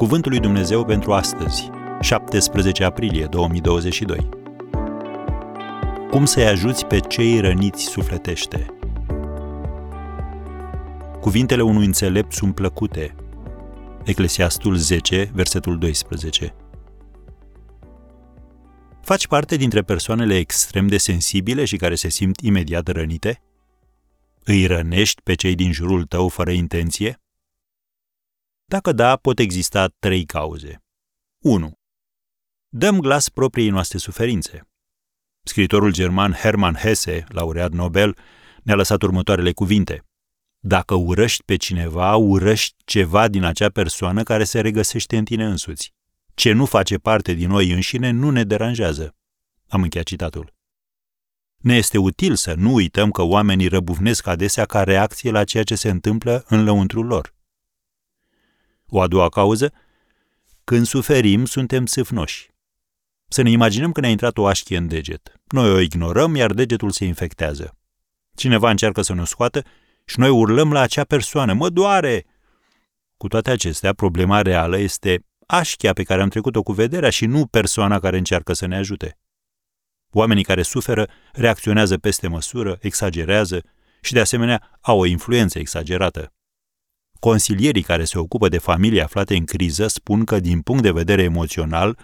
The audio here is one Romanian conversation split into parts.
Cuvântul lui Dumnezeu pentru astăzi, 17 aprilie 2022. Cum să-i ajuți pe cei răniți sufletește? Cuvintele unui înțelept sunt plăcute. Eclesiastul 10, versetul 12. Faci parte dintre persoanele extrem de sensibile și care se simt imediat rănite? Îi rănești pe cei din jurul tău fără intenție? Dacă da, pot exista trei cauze. 1. Dăm glas propriei noastre suferințe. Scriitorul german Hermann Hesse, laureat Nobel, ne-a lăsat următoarele cuvinte. Dacă urăști pe cineva, urăști ceva din acea persoană care se regăsește în tine însuți. Ce nu face parte din noi înșine nu ne deranjează. Am încheiat citatul. Ne este util să nu uităm că oamenii răbufnesc adesea ca reacție la ceea ce se întâmplă în lăuntrul lor. O a doua cauză, când suferim, suntem țâfnoși. Să ne imaginăm că ne-a intrat o așchie în deget. Noi o ignorăm, iar degetul se infectează. Cineva încearcă să ne scoată și noi urlăm la acea persoană, mă doare! Cu toate acestea, problema reală este așchia pe care am trecut-o cu vederea și nu persoana care încearcă să ne ajute. Oamenii care suferă reacționează peste măsură, exagerează și, de asemenea, au o influență exagerată. Consilierii care se ocupă de familii aflate în criză spun că, din punct de vedere emoțional,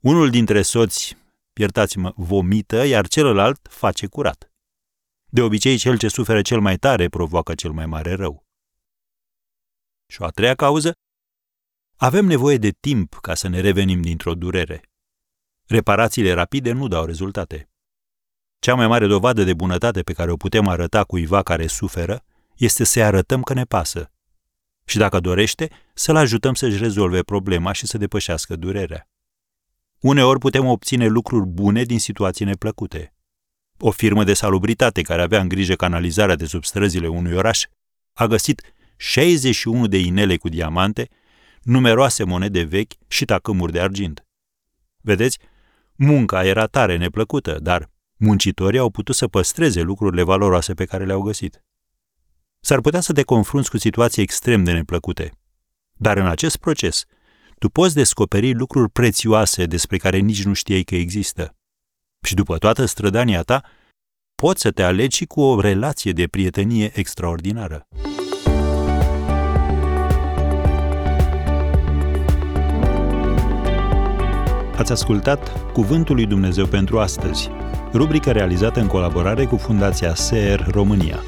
unul dintre soți, iertați-mă, vomită, iar celălalt face curat. De obicei, cel ce suferă cel mai tare provoacă cel mai mare rău. Și o a treia cauză? Avem nevoie de timp ca să ne revenim dintr-o durere. Reparațiile rapide nu dau rezultate. Cea mai mare dovadă de bunătate pe care o putem arăta cuiva care suferă este să-i arătăm că ne pasă. Și dacă dorește, să-l ajutăm să-și rezolve problema și să depășească durerea. Uneori putem obține lucruri bune din situații neplăcute. O firmă de salubritate care avea în grijă canalizarea de sub străzile unui oraș a găsit 61 de inele cu diamante, numeroase monede vechi și tacâmuri de argint. Vedeți, munca era tare neplăcută, dar muncitorii au putut să păstreze lucrurile valoroase pe care le-au găsit. S-ar putea să te confrunți cu situații extrem de neplăcute, dar în acest proces tu poți descoperi lucruri prețioase despre care nici nu știai că există. Și după toată strădania ta, poți să te alegi cu o relație de prietenie extraordinară. Ați ascultat Cuvântul lui Dumnezeu pentru astăzi, rubrica realizată în colaborare cu Fundația SER România.